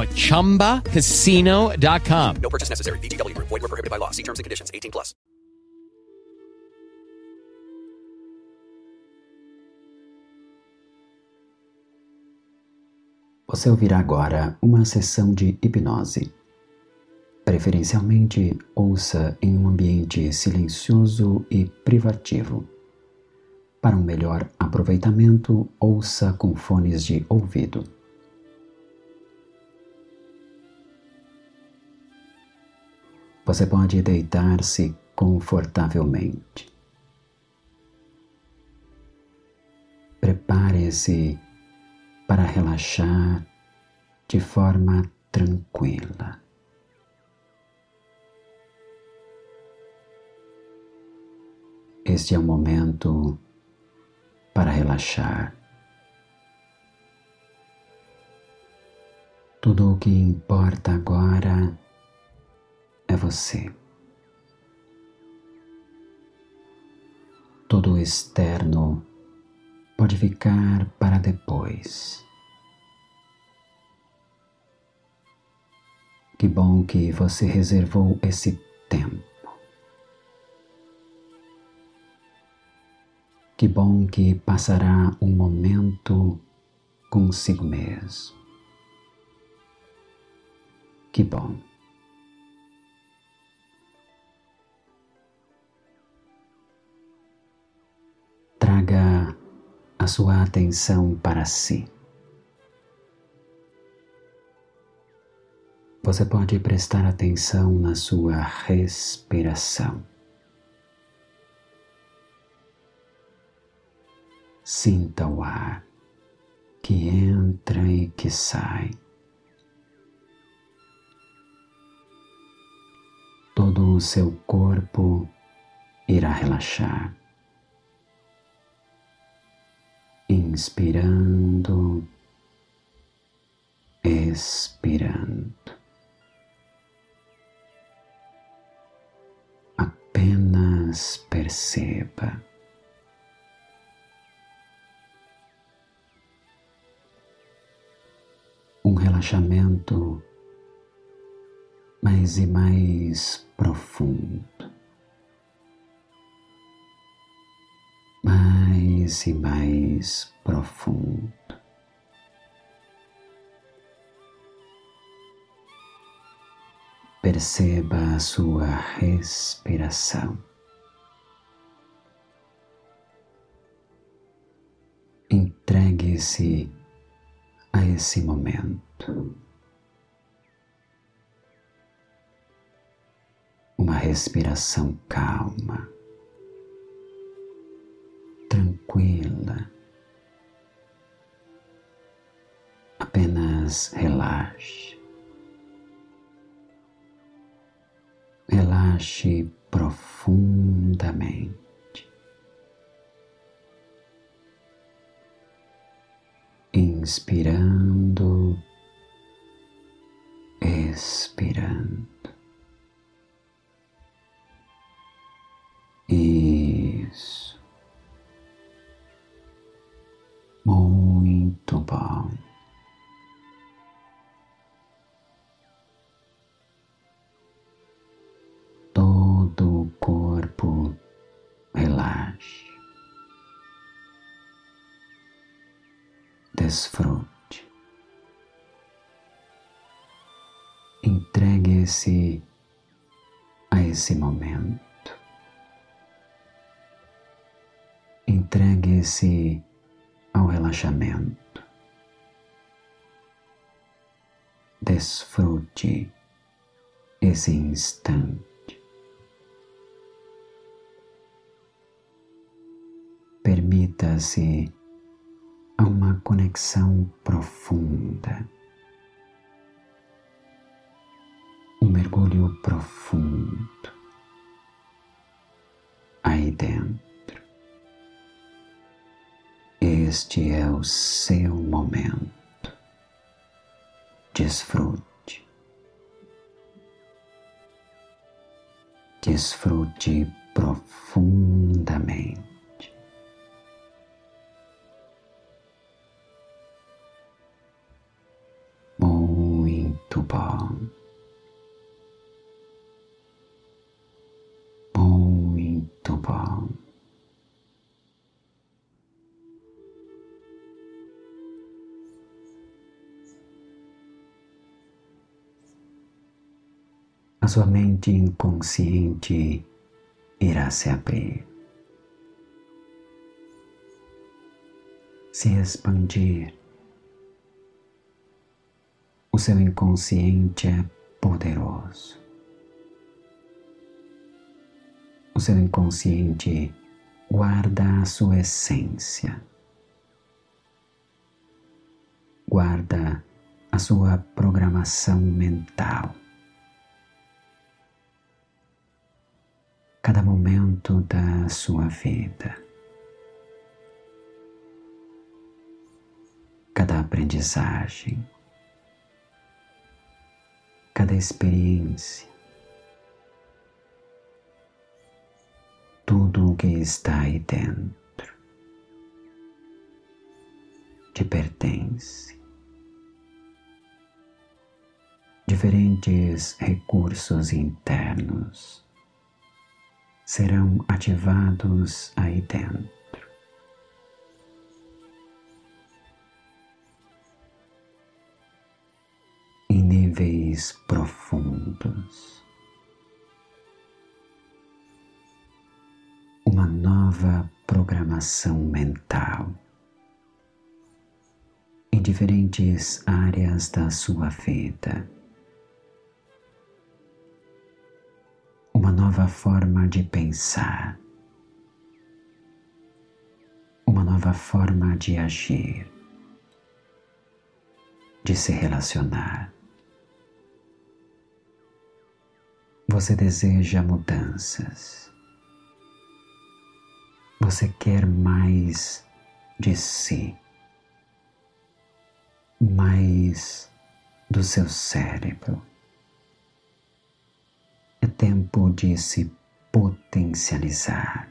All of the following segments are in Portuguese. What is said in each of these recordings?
at ChumbaCasino.com. No purchase necessary. Void were prohibited by law. See terms and conditions. 18 plus. Você ouvirá agora uma sessão de hipnose. Preferencialmente, ouça em um ambiente silencioso e privativo. Para um melhor aproveitamento, ouça com fones de ouvido. Você pode deitar-se confortavelmente. Prepare-se para relaxar de forma tranquila. Este é o momento para relaxar. Tudo o que importa agora é você. Todo o externo pode ficar para depois. Que bom que você reservou esse tempo. Que bom que passará um momento consigo mesmo. Que bom. Traga a sua atenção para si. Você pode prestar atenção na sua respiração. Sinta o ar que entra e que sai. Todo o seu corpo irá relaxar. Inspirando, expirando. Apenas perceba. um relaxamento mais e mais profundo, mais e mais profundo. Perceba a sua respiração. Entregue-se a esse momento. Uma respiração calma, tranquila. Apenas relaxe. Relaxe profundamente. inspirando, desfrute. Entregue-se a esse momento. Entregue-se ao relaxamento. Desfrute esse instante. Permita-se a uma conexão profunda, um mergulho profundo aí dentro. Este é o seu momento. Desfrute. Desfrute profundamente. A sua mente inconsciente irá se abrir, se expandir. O seu inconsciente é poderoso. O seu inconsciente guarda a sua essência, guarda a sua programação mental. Cada momento da sua vida, cada aprendizagem. Cada experiência, tudo o que está aí dentro te pertence. Diferentes recursos internos serão ativados aí dentro. níveis profundos. Uma nova programação mental em diferentes áreas da sua vida. Uma nova forma de pensar. Uma nova forma de agir, de se relacionar. Você deseja mudanças. Você quer mais de si, mais do seu cérebro. É tempo de se potencializar,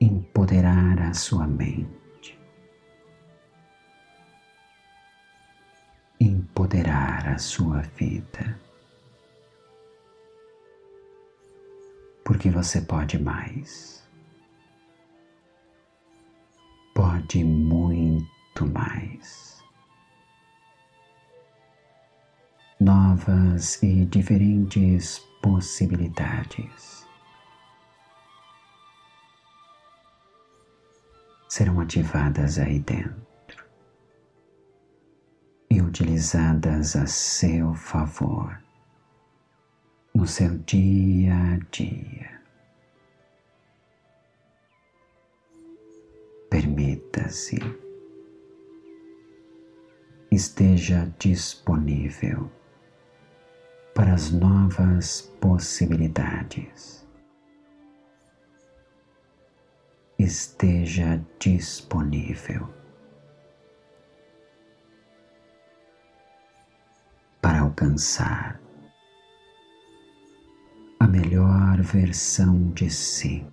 empoderar a sua mente, empoderar a sua vida. porque você pode mais. Pode muito mais. Novas e diferentes possibilidades serão ativadas aí dentro e utilizadas a seu favor no seu dia a dia. Permita-se, esteja disponível para as novas possibilidades. Esteja disponível para alcançar a melhor versão de si.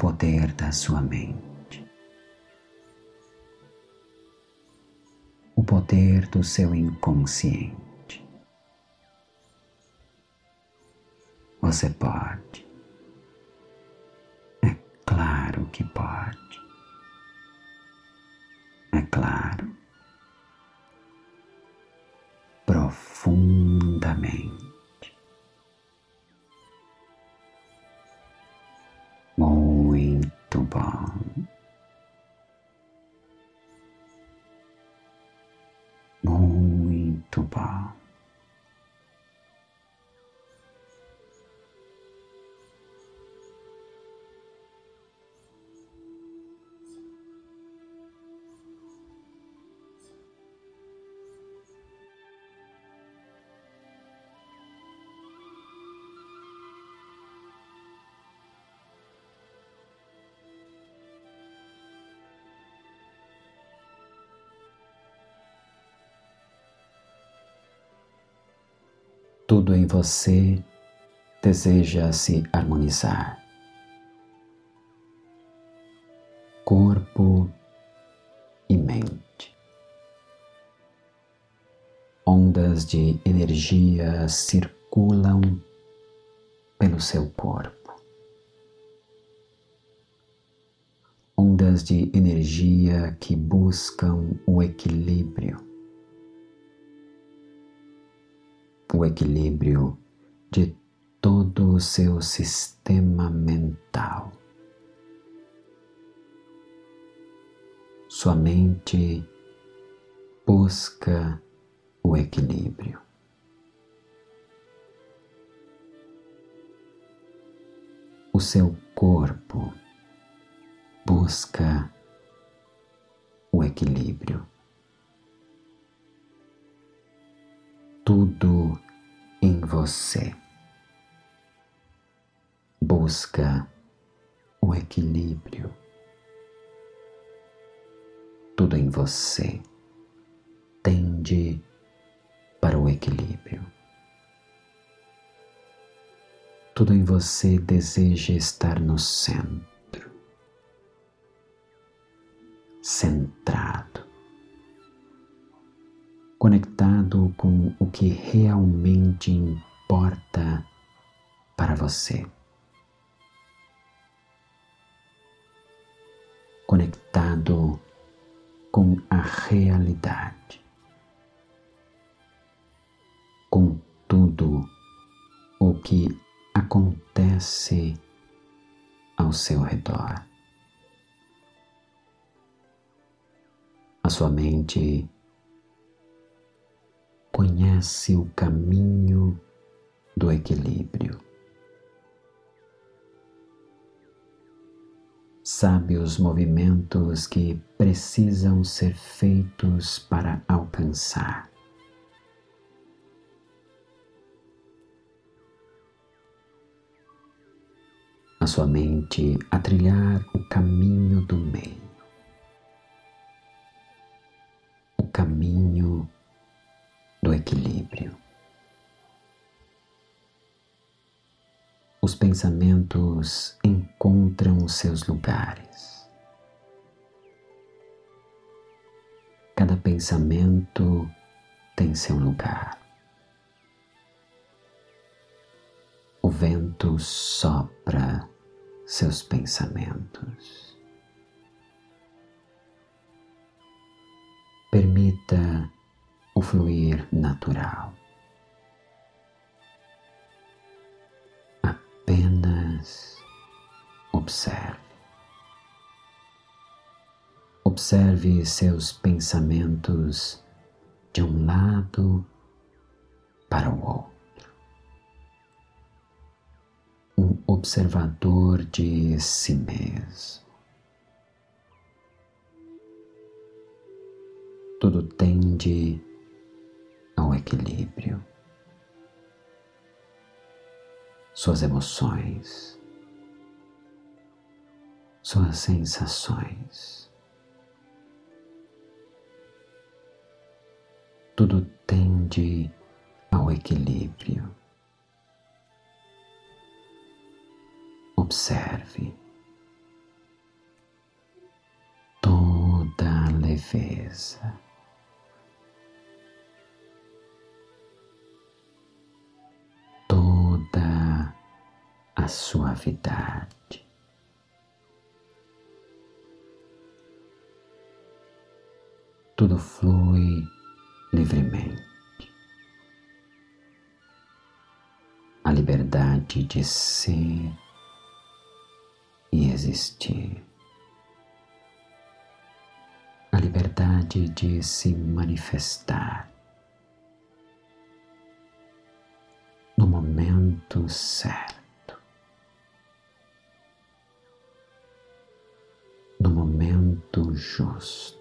Poder da sua mente. O poder do seu inconsciente. Você pode. É claro que pode. É claro. Profundamente. Muito Tudo em você deseja se harmonizar. Corpo e mente. Ondas de energia circulam pelo seu corpo. Ondas de energia que buscam o equilíbrio o equilíbrio de todo o seu sistema mental. Sua mente busca o equilíbrio. O seu corpo busca o equilíbrio. Tudo em você. Busca o equilíbrio. Tudo em você tende para o equilíbrio. Tudo em você deseja estar no centro, centrado conectado com o que realmente importa para você. Conectado com a realidade, com tudo o que acontece ao seu redor. A sua mente conhece o caminho do equilíbrio. Sabe os movimentos que precisam ser feitos para alcançar. A sua mente a trilhar o caminho do meio. O caminho Os pensamentos encontram os seus lugares. Cada pensamento tem seu lugar. O vento sopra seus pensamentos. Permita o fluir natural. Observe. Observe seus pensamentos de um lado para o outro. Um observador de si mesmo. Tudo tende ao equilíbrio. Suas emoções, suas sensações, tudo tende ao equilíbrio. Observe toda a leveza. suavidade. Tudo flui livremente. liberdade de ser e existir, a liberdade de se manifestar no momento certo, no momento justo.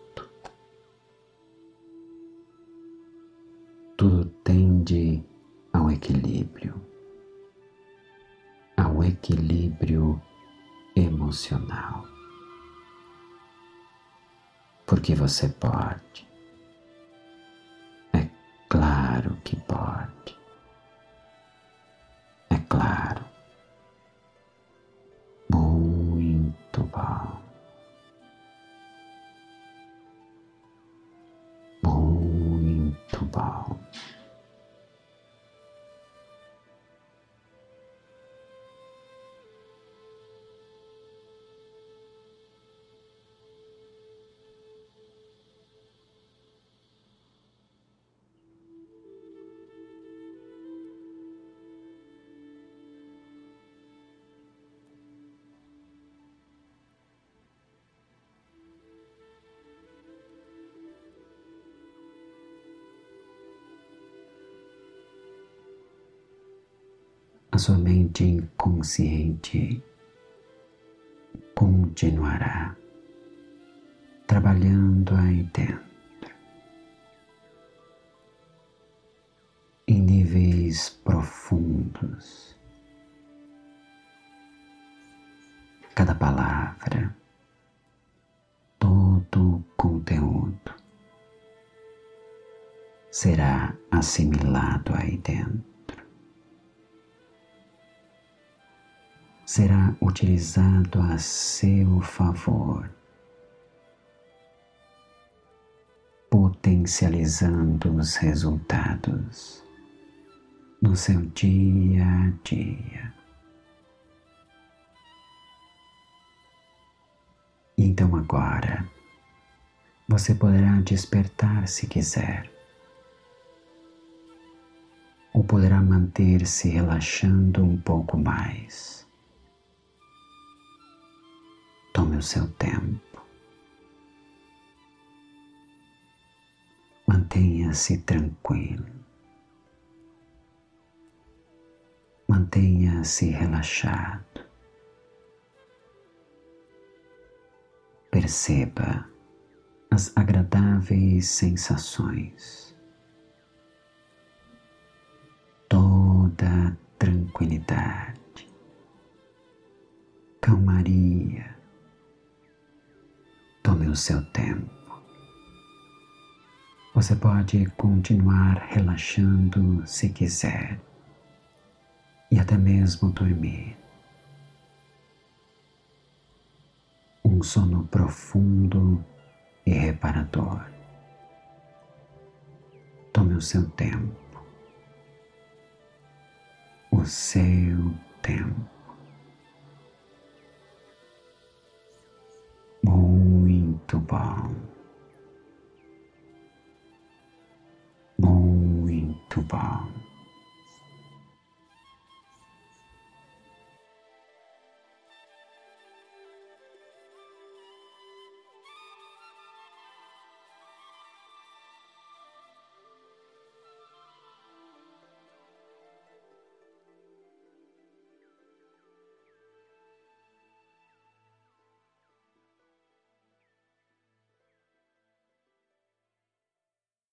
Ao equilíbrio, ao equilíbrio emocional. Porque você pode. É claro que pode. É claro. Muito bom. Muito bom. Sua mente inconsciente continuará trabalhando aí dentro, em níveis profundos. Cada palavra, todo o conteúdo será assimilado aí dentro. Será utilizado a seu favor, potencializando os resultados no seu dia a dia. Então agora você poderá despertar se quiser, ou poderá manter-se relaxando um pouco mais. Tome o seu tempo. Mantenha-se tranquilo. Mantenha-se relaxado. Perceba as agradáveis sensações. Toda tranquilidade, calmaria o seu tempo. Você pode continuar relaxando se quiser e até mesmo dormir. Um sono profundo e reparador. Tome o seu tempo, o seu tempo. Muito bom, muito bom.